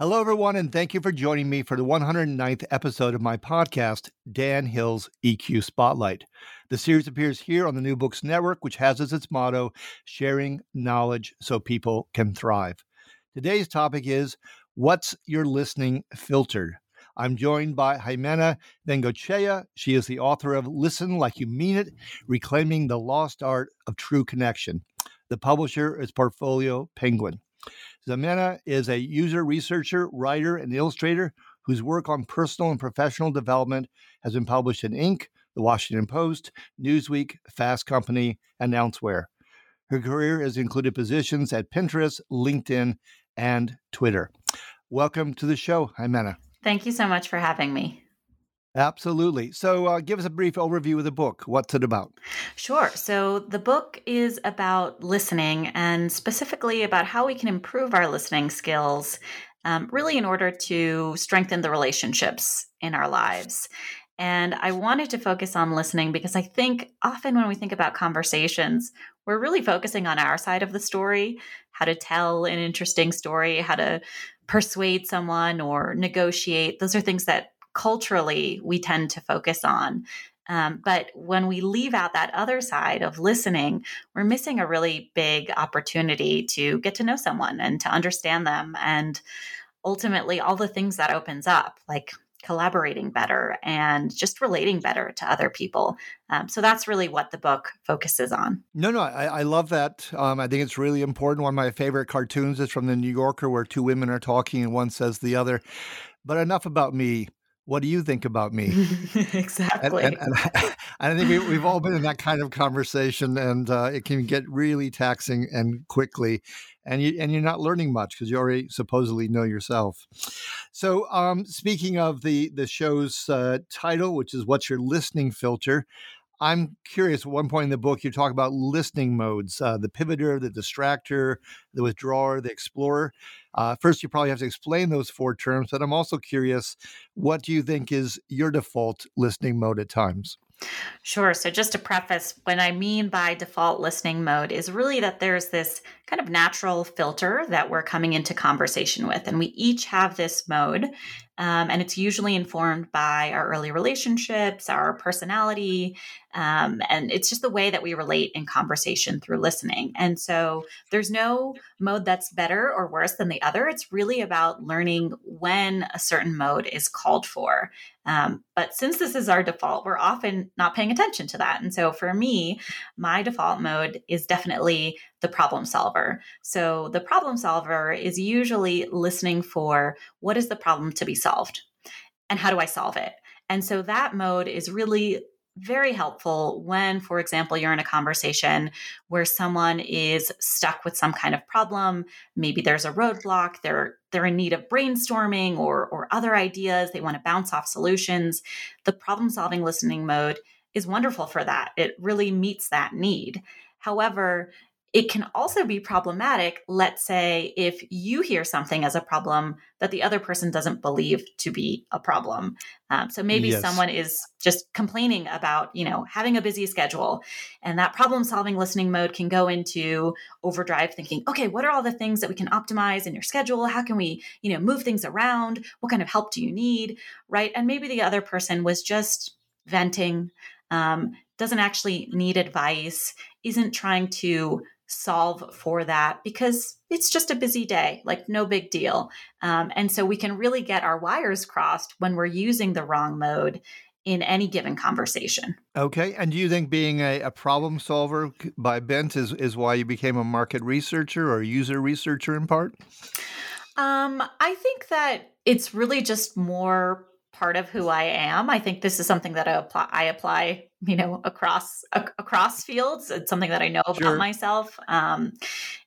Hello, everyone, and thank you for joining me for the 109th episode of my podcast, Dan Hill's EQ Spotlight. The series appears here on the New Books Network, which has as its motto, sharing knowledge so people can thrive. Today's topic is What's Your Listening Filter? I'm joined by Jimena Bengoechea. She is the author of Listen Like You Mean It Reclaiming the Lost Art of True Connection. The publisher is Portfolio Penguin. Jimena is a user researcher, writer, and illustrator whose work on personal and professional development has been published in Inc., The Washington Post, Newsweek, Fast Company, and elsewhere. Her career has included positions at Pinterest, LinkedIn, and Twitter. Welcome to the show, Jimena. Thank you so much for having me. Absolutely. So, uh, give us a brief overview of the book. What's it about? Sure. So, the book is about listening and specifically about how we can improve our listening skills, um, really, in order to strengthen the relationships in our lives. And I wanted to focus on listening because I think often when we think about conversations, we're really focusing on our side of the story, how to tell an interesting story, how to persuade someone or negotiate. Those are things that culturally we tend to focus on. Um, but when we leave out that other side of listening, we're missing a really big opportunity to get to know someone and to understand them. And ultimately, all the things that opens up, like collaborating better and just relating better to other people. Um, so that's really what the book focuses on. No, no, I, I love that. Um, I think it's really important. One of my favorite cartoons is from the New Yorker, where two women are talking and one says the other. But enough about me what do you think about me? exactly. And, and, and I, think we, have all been in that kind of conversation, and uh, it can get really taxing and quickly, and you and you're not learning much because you already supposedly know yourself. So, um, speaking of the the show's uh, title, which is "What's Your Listening Filter," I'm curious. At one point in the book, you talk about listening modes: uh, the pivoter, the distractor, the withdrawer, the explorer. Uh, first, you probably have to explain those four terms, but I'm also curious what do you think is your default listening mode at times? Sure. So, just to preface, what I mean by default listening mode is really that there's this kind of natural filter that we're coming into conversation with. And we each have this mode. Um, and it's usually informed by our early relationships, our personality, um, and it's just the way that we relate in conversation through listening. And so there's no mode that's better or worse than the other. It's really about learning when a certain mode is called for. Um, but since this is our default, we're often not paying attention to that. And so for me, my default mode is definitely the problem solver. So the problem solver is usually listening for what is the problem to be solved and how do I solve it? And so that mode is really very helpful when, for example, you're in a conversation where someone is stuck with some kind of problem. Maybe there's a roadblock, they're they're in need of brainstorming or or other ideas, they want to bounce off solutions. The problem-solving listening mode is wonderful for that. It really meets that need. However, it can also be problematic, let's say, if you hear something as a problem that the other person doesn't believe to be a problem. Um, so maybe yes. someone is just complaining about, you know, having a busy schedule, and that problem solving listening mode can go into overdrive thinking, okay, what are all the things that we can optimize in your schedule? How can we, you know, move things around? What kind of help do you need? Right. And maybe the other person was just venting, um, doesn't actually need advice, isn't trying to solve for that because it's just a busy day, like no big deal. Um, and so we can really get our wires crossed when we're using the wrong mode in any given conversation. Okay. And do you think being a, a, problem solver by bent is, is why you became a market researcher or user researcher in part? Um, I think that it's really just more part of who I am. I think this is something that I apply, I apply you know across across fields. It's something that I know sure. about myself, um,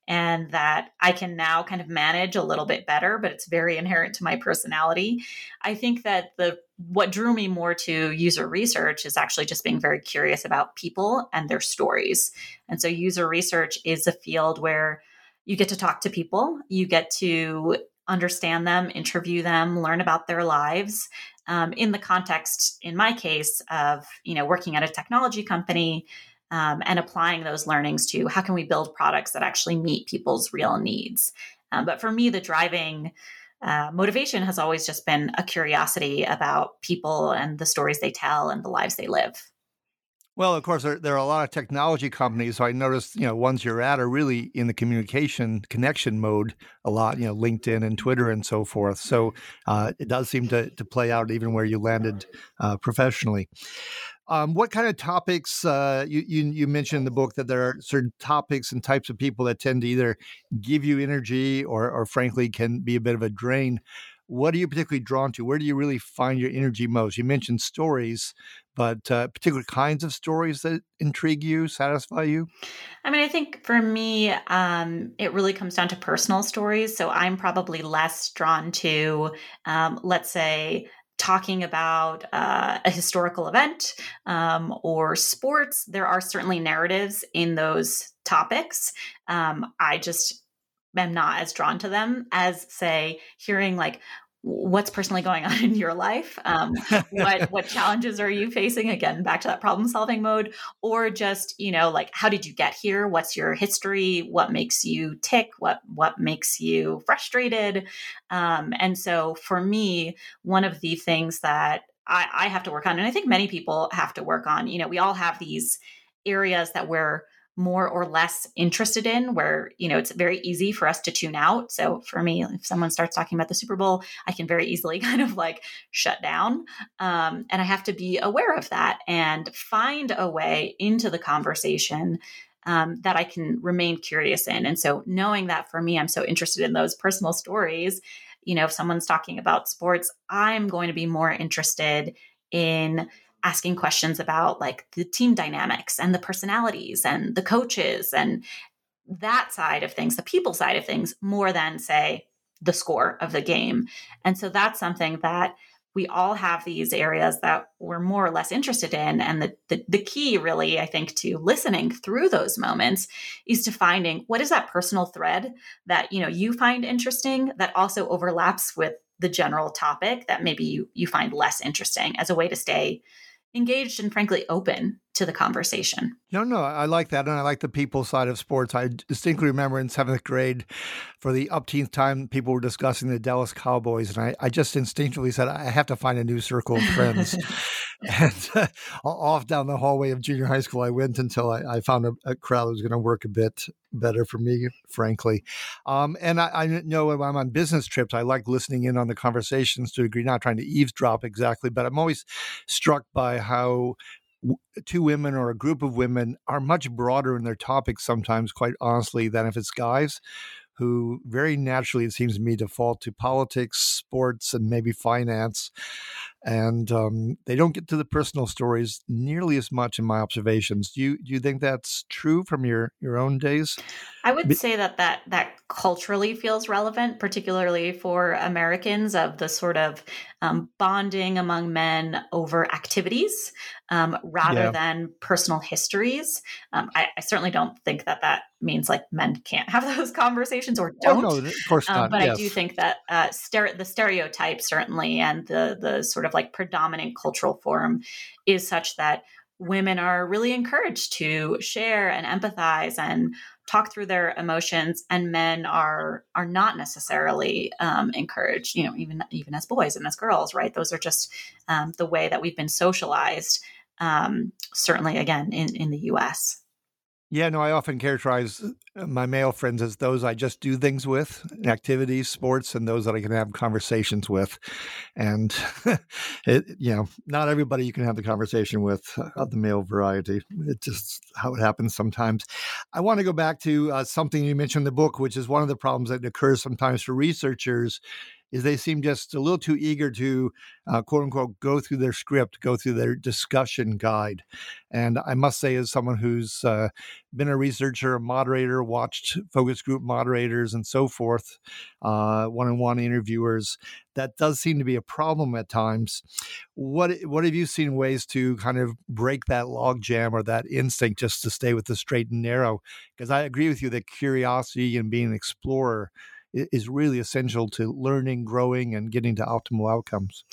and that I can now kind of manage a little bit better. But it's very inherent to my personality. I think that the what drew me more to user research is actually just being very curious about people and their stories. And so user research is a field where you get to talk to people, you get to understand them, interview them, learn about their lives, um, in the context, in my case, of you know working at a technology company um, and applying those learnings to how can we build products that actually meet people's real needs. Um, but for me, the driving uh, motivation has always just been a curiosity about people and the stories they tell and the lives they live. Well, of course, there, there, are a lot of technology companies. So I noticed, you know, ones you're at are really in the communication connection mode a lot, you know, LinkedIn and Twitter and so forth. So uh, it does seem to, to play out even where you landed uh, professionally. Um, what kind of topics uh, you, you, you mentioned in the book that there are certain topics and types of people that tend to either give you energy or, or frankly can be a bit of a drain what are you particularly drawn to? Where do you really find your energy most? You mentioned stories, but uh, particular kinds of stories that intrigue you, satisfy you? I mean, I think for me, um, it really comes down to personal stories. So I'm probably less drawn to, um, let's say, talking about uh, a historical event um, or sports. There are certainly narratives in those topics. Um, I just am not as drawn to them as say hearing like what's personally going on in your life? Um, what what challenges are you facing? Again back to that problem solving mode or just you know like how did you get here? What's your history? What makes you tick? What what makes you frustrated? Um, and so for me one of the things that I, I have to work on and i think many people have to work on you know we all have these areas that we're more or less interested in where you know it's very easy for us to tune out. So for me if someone starts talking about the super bowl i can very easily kind of like shut down. Um, and i have to be aware of that and find a way into the conversation um, that i can remain curious in. And so knowing that for me i'm so interested in those personal stories you know if someone's talking about sports i'm going to be more interested in asking questions about like the team dynamics and the personalities and the coaches and that side of things, the people side of things, more than say the score of the game. And so that's something that we all have these areas that we're more or less interested in. And the, the, the, key, really, I think, to listening through those moments is to finding what is that personal thread that you know you find interesting that also overlaps with the general topic that maybe you you find less interesting as a way to stay engaged and frankly open to the conversation. No, no, I like that. And I like the people side of sports. I distinctly remember in seventh grade, for the upteenth time, people were discussing the Dallas Cowboys. And I, I just instinctively said, I have to find a new circle of friends. and uh, off down the hallway of junior high school, I went until I, I found a, a, crowd that was going to work a bit better for me, frankly. Um, and I, I, know when I'm on business trips, I like listening in on the conversations to a degree, not trying to eavesdrop exactly, but I'm always struck by how two women or a group of women are much broader in their topics sometimes, quite honestly, than if it's guys who very naturally, it seems to me, default to politics, sports, and maybe finance. And um, they don't get to the personal stories nearly as much in my observations. Do you do you think that's true from your your own days? I would say that that that culturally feels relevant, particularly for Americans, of the sort of um, bonding among men over activities um, rather yeah. than personal histories. Um, I, I, certainly don't think that that means like men can't have those conversations or don't. Oh, no, of course um, not. but yes. I do think that uh, the stereotype certainly and the the sort of like predominant cultural form is such that women are really encouraged to share and empathize and talk through their emotions and men are are not necessarily um, encouraged you know even even as boys and as girls right? Those are just um, the way that we've been socialized um, certainly again in in the us yeah, no, I often characterize uh, my male friends as those I just do things with, activities, sports, and those that I can have conversations with. And, it, you know, not everybody you can have the conversation with uh, of the male variety. It's just how it happens sometimes. I want to go back to uh, something you mentioned in the book, which is one of the problems that occurs sometimes for researchers is they seem just a little too eager to uh, quote unquote go through their script, go through their discussion guide. And I must say, as someone who's uh, been a researcher, a moderator, watched focus group moderators and so forth, one on one interviewers, that does seem to be a problem at times. What what have you seen ways to kind of break that logjam or that instinct just to stay with the straight and narrow? Because I agree with you that curiosity and being an explorer is really essential to learning, growing, and getting to optimal outcomes.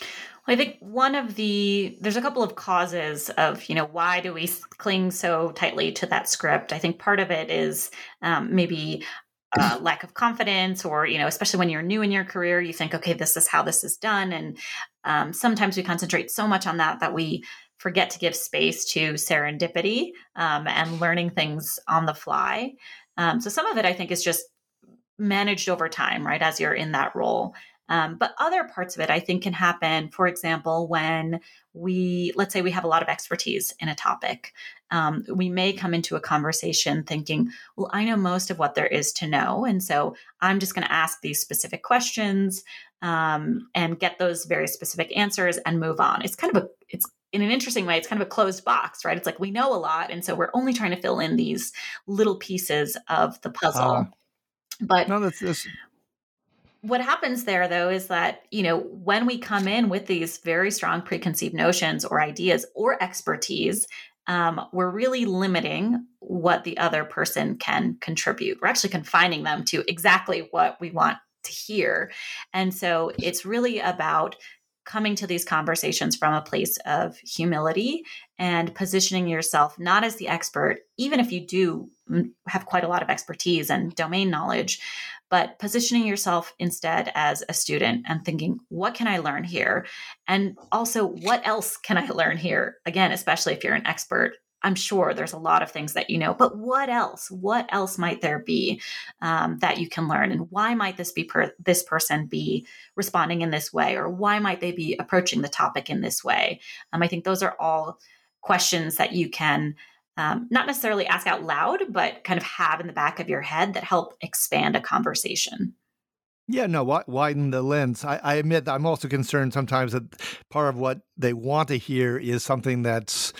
Well, I think one of the there's a couple of causes of you know why do we cling so tightly to that script. I think part of it is um, maybe uh, lack of confidence or you know especially when you're new in your career you think okay this is how this is done and um, sometimes we concentrate so much on that that we forget to give space to serendipity um, and learning things on the fly um, so some of it i think is just managed over time, right, as you're in that role. Um, but other parts of it, I think, can happen, for example, when we, let's say we have a lot of expertise in a topic. Um, we may come into a conversation thinking, well, I know most of what there is to know. And so I'm just going to ask these specific questions um, and get those very specific answers and move on. It's kind of a, it's in an interesting way, it's kind of a closed box, right? It's like we know a lot. And so we're only trying to fill in these little pieces of the puzzle. Uh, but no, that's, that's what happens there though is that you know when we come in with these very strong preconceived notions or ideas or expertise um, we're really limiting what the other person can contribute. We're actually confining them to exactly what we want to hear. And so it's really about coming to these conversations from a place of humility and positioning yourself not as the expert, even if you do have quite a lot of expertise and domain knowledge, but positioning yourself instead as a student and thinking, what can I learn here? And also, what else can I learn here? Again, especially if you're an expert I'm sure there's a lot of things that you know, but what else? What else might there be um, that you can learn? And why might this be per- this person be responding in this way, or why might they be approaching the topic in this way? Um, I think those are all questions that you can um, not necessarily ask out loud, but kind of have in the back of your head that help expand a conversation. Yeah, no, widen the lens. I, I, admit I'm also concerned sometimes that part of what they want to hear is something that's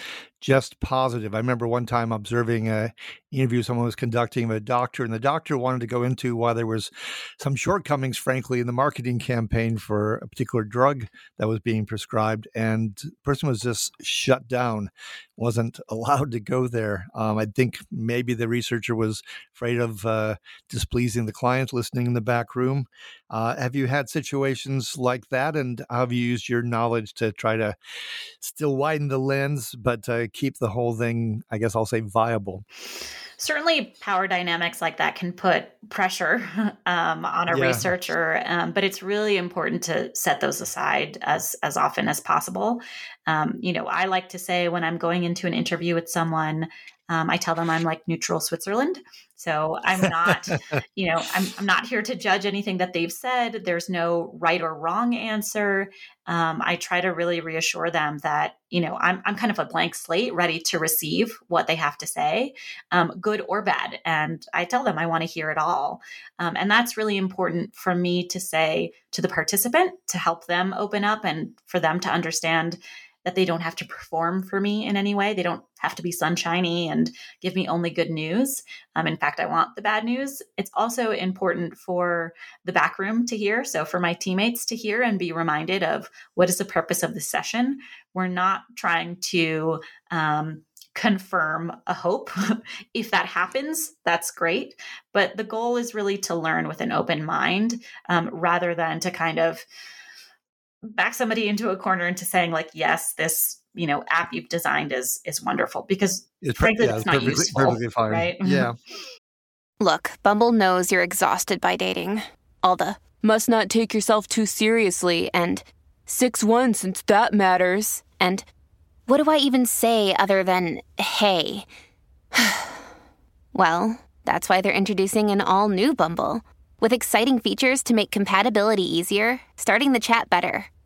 just positive. I remember one time observing a interview someone was conducting with a doctor, and the doctor wanted to go into why there was some shortcomings, frankly, in the marketing campaign for a particular drug that was being prescribed, and the person was just shut down, wasn't allowed to go there. Um, I think maybe the researcher was afraid of uh, displeasing the client listening in the back room. Uh, have you had situations like that, and have you used your knowledge to try to still widen the lens, but uh, keep the whole thing, I guess I'll say, viable? certainly power dynamics like that can put pressure um, on a yeah. researcher um, but it's really important to set those aside as as often as possible um, you know i like to say when i'm going into an interview with someone um, I tell them I'm like neutral Switzerland. So I'm not, you know, I'm, I'm not here to judge anything that they've said. There's no right or wrong answer. Um, I try to really reassure them that, you know, I'm, I'm kind of a blank slate ready to receive what they have to say, um, good or bad. And I tell them I want to hear it all. Um, and that's really important for me to say to the participant to help them open up and for them to understand that they don't have to perform for me in any way. They don't have to be sunshiny and give me only good news. Um, in fact, I want the bad news. It's also important for the back room to hear. So, for my teammates to hear and be reminded of what is the purpose of the session. We're not trying to um, confirm a hope. if that happens, that's great. But the goal is really to learn with an open mind um, rather than to kind of back somebody into a corner into saying like yes this you know app you've designed is is wonderful because it's frankly yeah, it's, not perfectly, useful perfectly fine. right? Yeah. Mm-hmm. Look bumble knows you're exhausted by dating. All the must not take yourself too seriously and 6-1 since that matters and what do i even say other than hey? Well that's why they're introducing an all new bumble with exciting features to make compatibility easier starting the chat better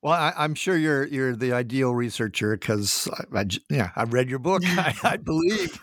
Well, I, am sure you're you're the ideal researcher because I, I, yeah I've read your book. I, I believe.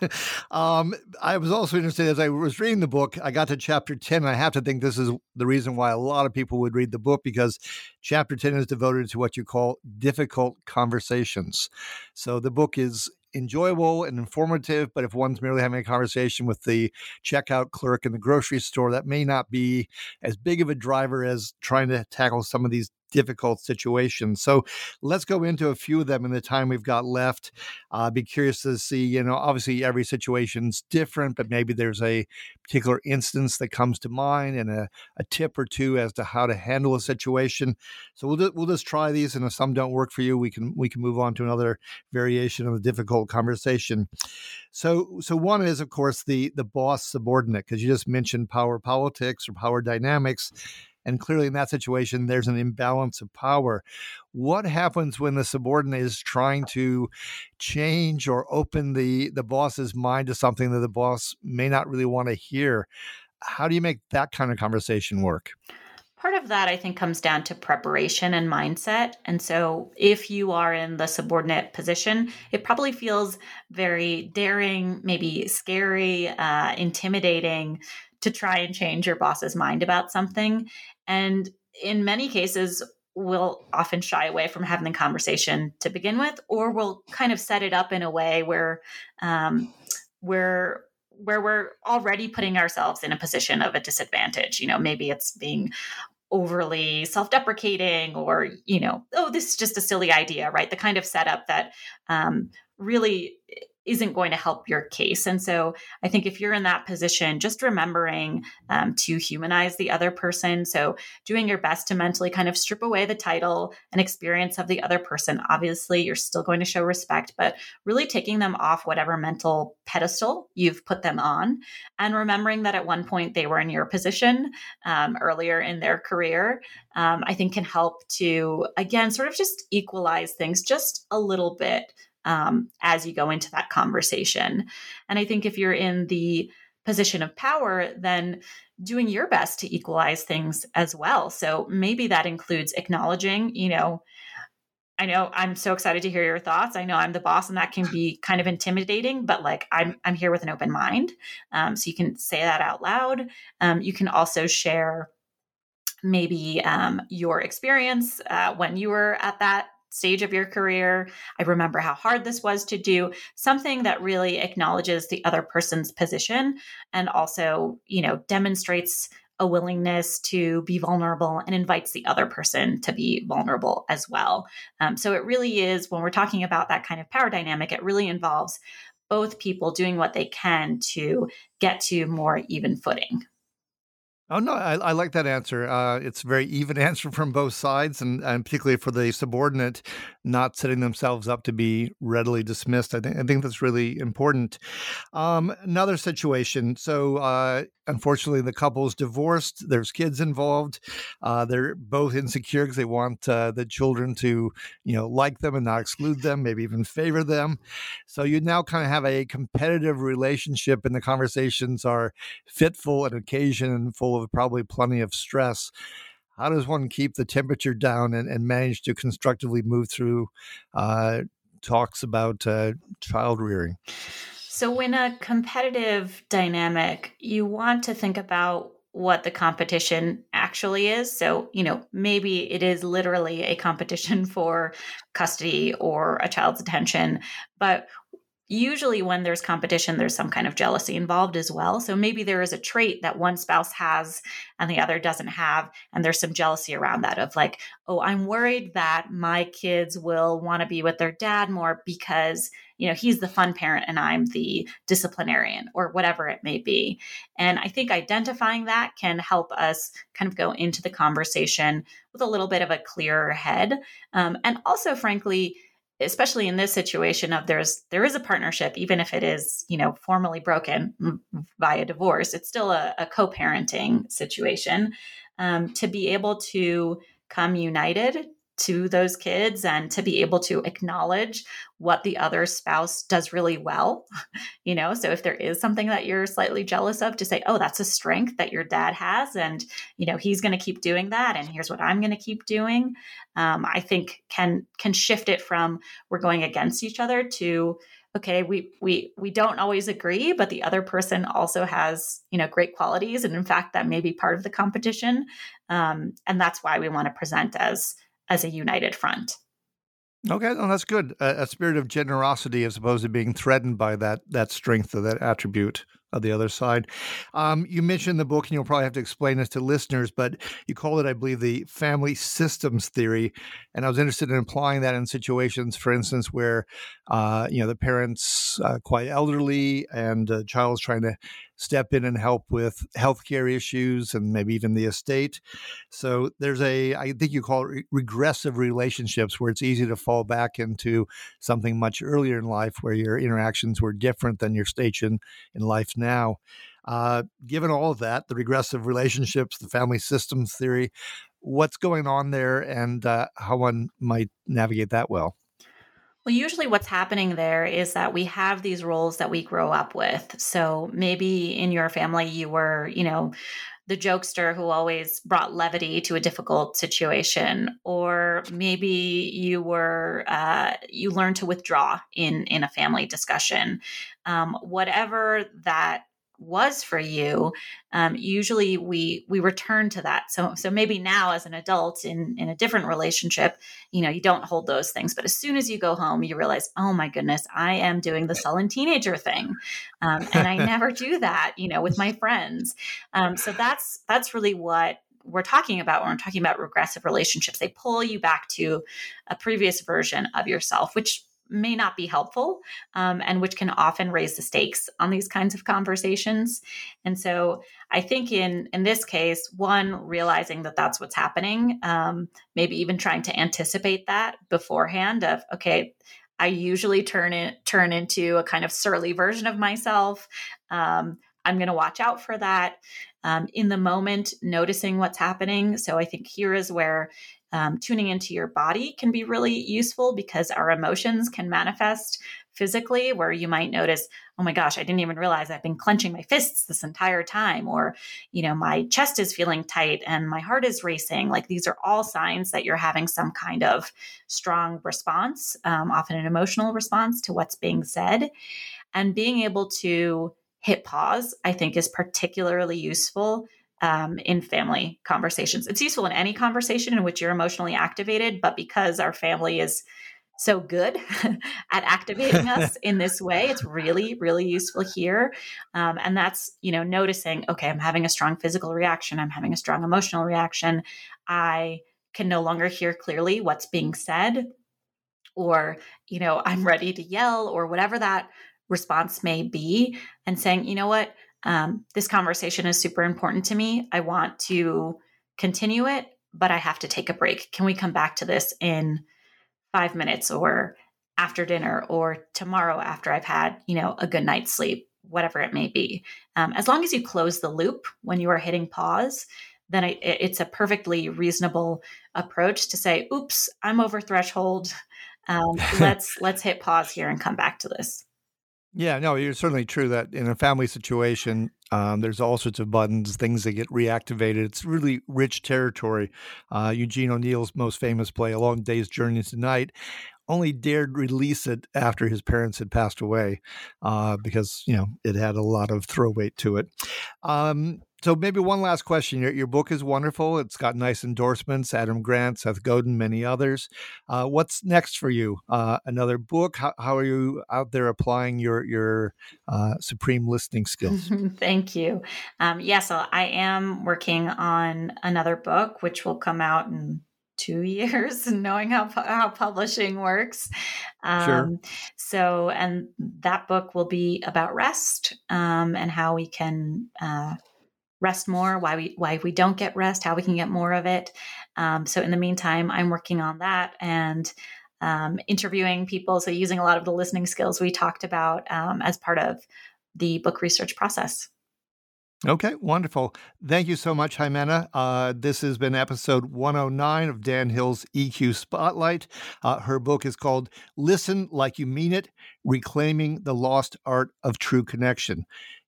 Um, I was also interested as I was reading the book. I got to chapter ten. I have to think this is the reason why a lot of people would read the book because chapter ten is devoted to what you call difficult conversations. So the book is enjoyable and informative, but if one's merely having a conversation with the checkout clerk in the grocery store, that may not be as big of a driver as trying to tackle some of these difficult situations. So let's go into a few of them in the time we've got left. Uh, be curious to see, you know, obviously every situation's different, but maybe there's a particular instance that comes to mind and a, a tip or two as to how to handle a situation. So we'll, we'll just try these, and if some don't work for you, we can we can move on to another variation of a difficult conversation. So so one is of course the the boss subordinate because you just mentioned power politics or power dynamics and clearly, in that situation, there's an imbalance of power. What happens when the subordinate is trying to change or open the, the boss's mind to something that the boss may not really want to hear? How do you make that kind of conversation work? Part of that, I think, comes down to preparation and mindset. And so, if you are in the subordinate position, it probably feels very daring, maybe scary, uh, intimidating to try and change your boss's mind about something. And in many cases, we'll often shy away from having the conversation to begin with, or we'll kind of set it up in a way where um, where where we're already putting ourselves in a position of a disadvantage. You know, maybe it's being overly self-deprecating or you know oh this is just a silly idea right the kind of setup that um, really isn't going to help your case. And so I think if you're in that position, just remembering um, to humanize the other person. So doing your best to mentally kind of strip away the title and experience of the other person. Obviously, you're still going to show respect, but really taking them off whatever mental pedestal you've put them on. And remembering that at one point they were in your position um, earlier in their career, um, I think can help to, again, sort of just equalize things just a little bit um, as you go into that conversation. And I think if you're in the position of power, then doing your best to equalize things as well. So maybe that includes acknowledging, you know, I know I'm so excited to hear your thoughts. I know I'm the boss, and that can be kind of intimidating. But like I'm, I'm here with an open mind, um, so you can say that out loud. Um, you can also share maybe um, your experience uh, when you were at that stage of your career. I remember how hard this was to do. Something that really acknowledges the other person's position and also, you know, demonstrates a willingness to be vulnerable and invites the other person to be vulnerable as well. Um, so it really is, when we're talking about that kind of power dynamic, it really involves both people doing what they can to get to more even footing. Oh no, I, I like that answer. Uh, it's a very even answer from both sides, and, and particularly for the subordinate, not setting themselves up to be readily dismissed. I think I think that's really important. Um, another situation. So, uh, unfortunately, the couple's divorced. There's kids involved. Uh, they're both insecure because they want uh, the children to, you know, like them and not exclude them, maybe even favor them. So you now kind of have a competitive relationship, and the conversations are fitful and occasion and full of probably plenty of stress. How does one keep the temperature down and, and manage to constructively move through uh, talks about uh, child rearing? So, in a competitive dynamic, you want to think about what the competition actually is. So, you know, maybe it is literally a competition for custody or a child's attention, but usually when there's competition there's some kind of jealousy involved as well. So maybe there is a trait that one spouse has and the other doesn't have and there's some jealousy around that of like oh i'm worried that my kids will want to be with their dad more because you know he's the fun parent and i'm the disciplinarian or whatever it may be. And i think identifying that can help us kind of go into the conversation with a little bit of a clearer head. Um, and also frankly especially in this situation of there's there is a partnership even if it is you know formally broken via divorce it's still a, a co-parenting situation um, to be able to come united to those kids and to be able to acknowledge what the other spouse does really well you know? So if there is something that you're slightly jealous of to say oh that's a strength that your dad has and you know he's going to keep doing that and here's what i'm going to keep doing um, i think can can shift it from we're going against each other to okay we we we don't always agree but the other person also has you know great qualities and in fact that may be part of the competition um, and that's why we want to present as as a united front. Okay, well, that's good. A, a, spirit of generosity as opposed to being threatened by that that strength or that attribute of the other side. Um, you mentioned the book, and you'll probably have to explain this to listeners, but you call it, I believe, the family systems theory. And I was interested in applying that in situations, for instance, where uh, you know the parents uh, quite elderly and a child's trying to step in and help with healthcare issues and maybe even the estate. So there's a, I think you call it re- regressive relationships where it's easy to fall back into something much earlier in life where your interactions were different than your station in life now. Uh, given all of that, the regressive relationships, the family systems theory, what's going on there and uh, how one might navigate that well? Well, usually what's happening there is that we have these roles that we grow up with. So maybe in your family, you were, you know, the jokester who always brought levity to a difficult situation or maybe you were uh, you learned to withdraw in in a family discussion um, whatever that was for you um, usually we we return to that. So so maybe now as an adult in in a different relationship you know you don't hold those things but as soon as you go home you realize oh my goodness i am doing the sullen teenager thing um, and i never do that you know with my friends. Um, so that's that's really what we're talking about when we're talking about regressive relationships. They pull you back to a previous version of yourself which may not be helpful um, and which can often raise the stakes on these kinds of conversations. And so i think in in this case one realizing that that's what's happening um, maybe even trying to anticipate that beforehand of okay i usually turn it turn into a kind of surly version of myself um, i'm going to watch out for that um, in the moment noticing what's happening. So i think here is where um, tuning into your body can be really useful because our emotions can manifest physically where you might notice oh my gosh i didn't even realize i've been clenching my fists this entire time or you know my chest is feeling tight and my heart is racing. Like these are all signs that you're having some kind of strong response um, often an emotional response to what's being said. And being able to hit pause i think is particularly useful um, in family conversations. It's useful in any conversation in which you're emotionally activated, but because our family is so good at activating us in this way. It's really, really useful here. Um, and that's, you know, noticing, okay, I'm having a strong physical reaction, I'm having a strong emotional reaction. I can no longer hear clearly what's being said, or, you know, I'm ready to yell, or whatever that response may be, and saying, you know what, um, this conversation is super important to me. I want to continue it, but I have to take a break. Can we come back to this in five minutes or after dinner or tomorrow after I've had, you know, a good night's sleep, whatever it may be. Um, as long as you close the loop when you are hitting pause, then it, it's a perfectly reasonable approach to say, "Oops, I'm over threshold. Um, let's let's hit pause here and come back to this." Yeah, no, you're certainly true that in a family situation, um, there's all sorts of buttons, things that get reactivated. It's really rich territory. Uh, Eugene O'Neill's most famous play, A Long Day's Journey to Night, only dared release it after his parents had passed away uh, because, you know, it had a lot of throw weight to it. Um, so maybe one last question. Your, your book is wonderful. It's got nice endorsements. Adam Grant, Seth Godin, many others. Uh, what's next for you? Uh, another book? How, how, are you out there applying your your uh, supreme listening skills? Thank you. Um, yeah, so I am working on another book, which will come out in two years knowing how how publishing works um, sure. so and that book will be about rest um, and how we can uh, rest more, why we why we don't get rest, how we can get more of it. Um, so in the meantime, I'm working on that and um, interviewing people. So using a lot of the listening skills we talked about um, as part of the book research process. Okay, wonderful. Thank you so much, Jimena. Uh, this has been episode 109 of Dan Hill's EQ Spotlight. Uh, her book is called Listen Like You Mean It Reclaiming the Lost Art of True Connection.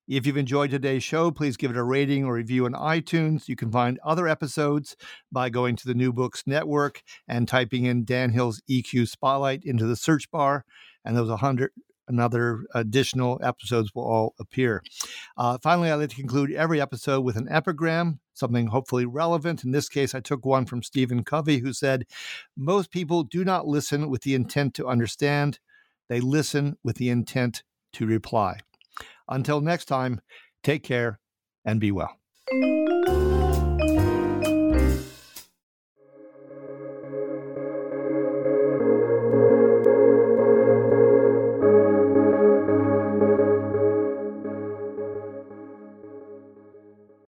If you've enjoyed today's show, please give it a rating or review on iTunes. You can find other episodes by going to the New Books Network and typing in Dan Hill's EQ Spotlight into the search bar, and those 100 another additional episodes will all appear. Uh, finally, I like to conclude every episode with an epigram, something hopefully relevant. In this case, I took one from Stephen Covey, who said, Most people do not listen with the intent to understand, they listen with the intent to reply. Until next time, take care and be well.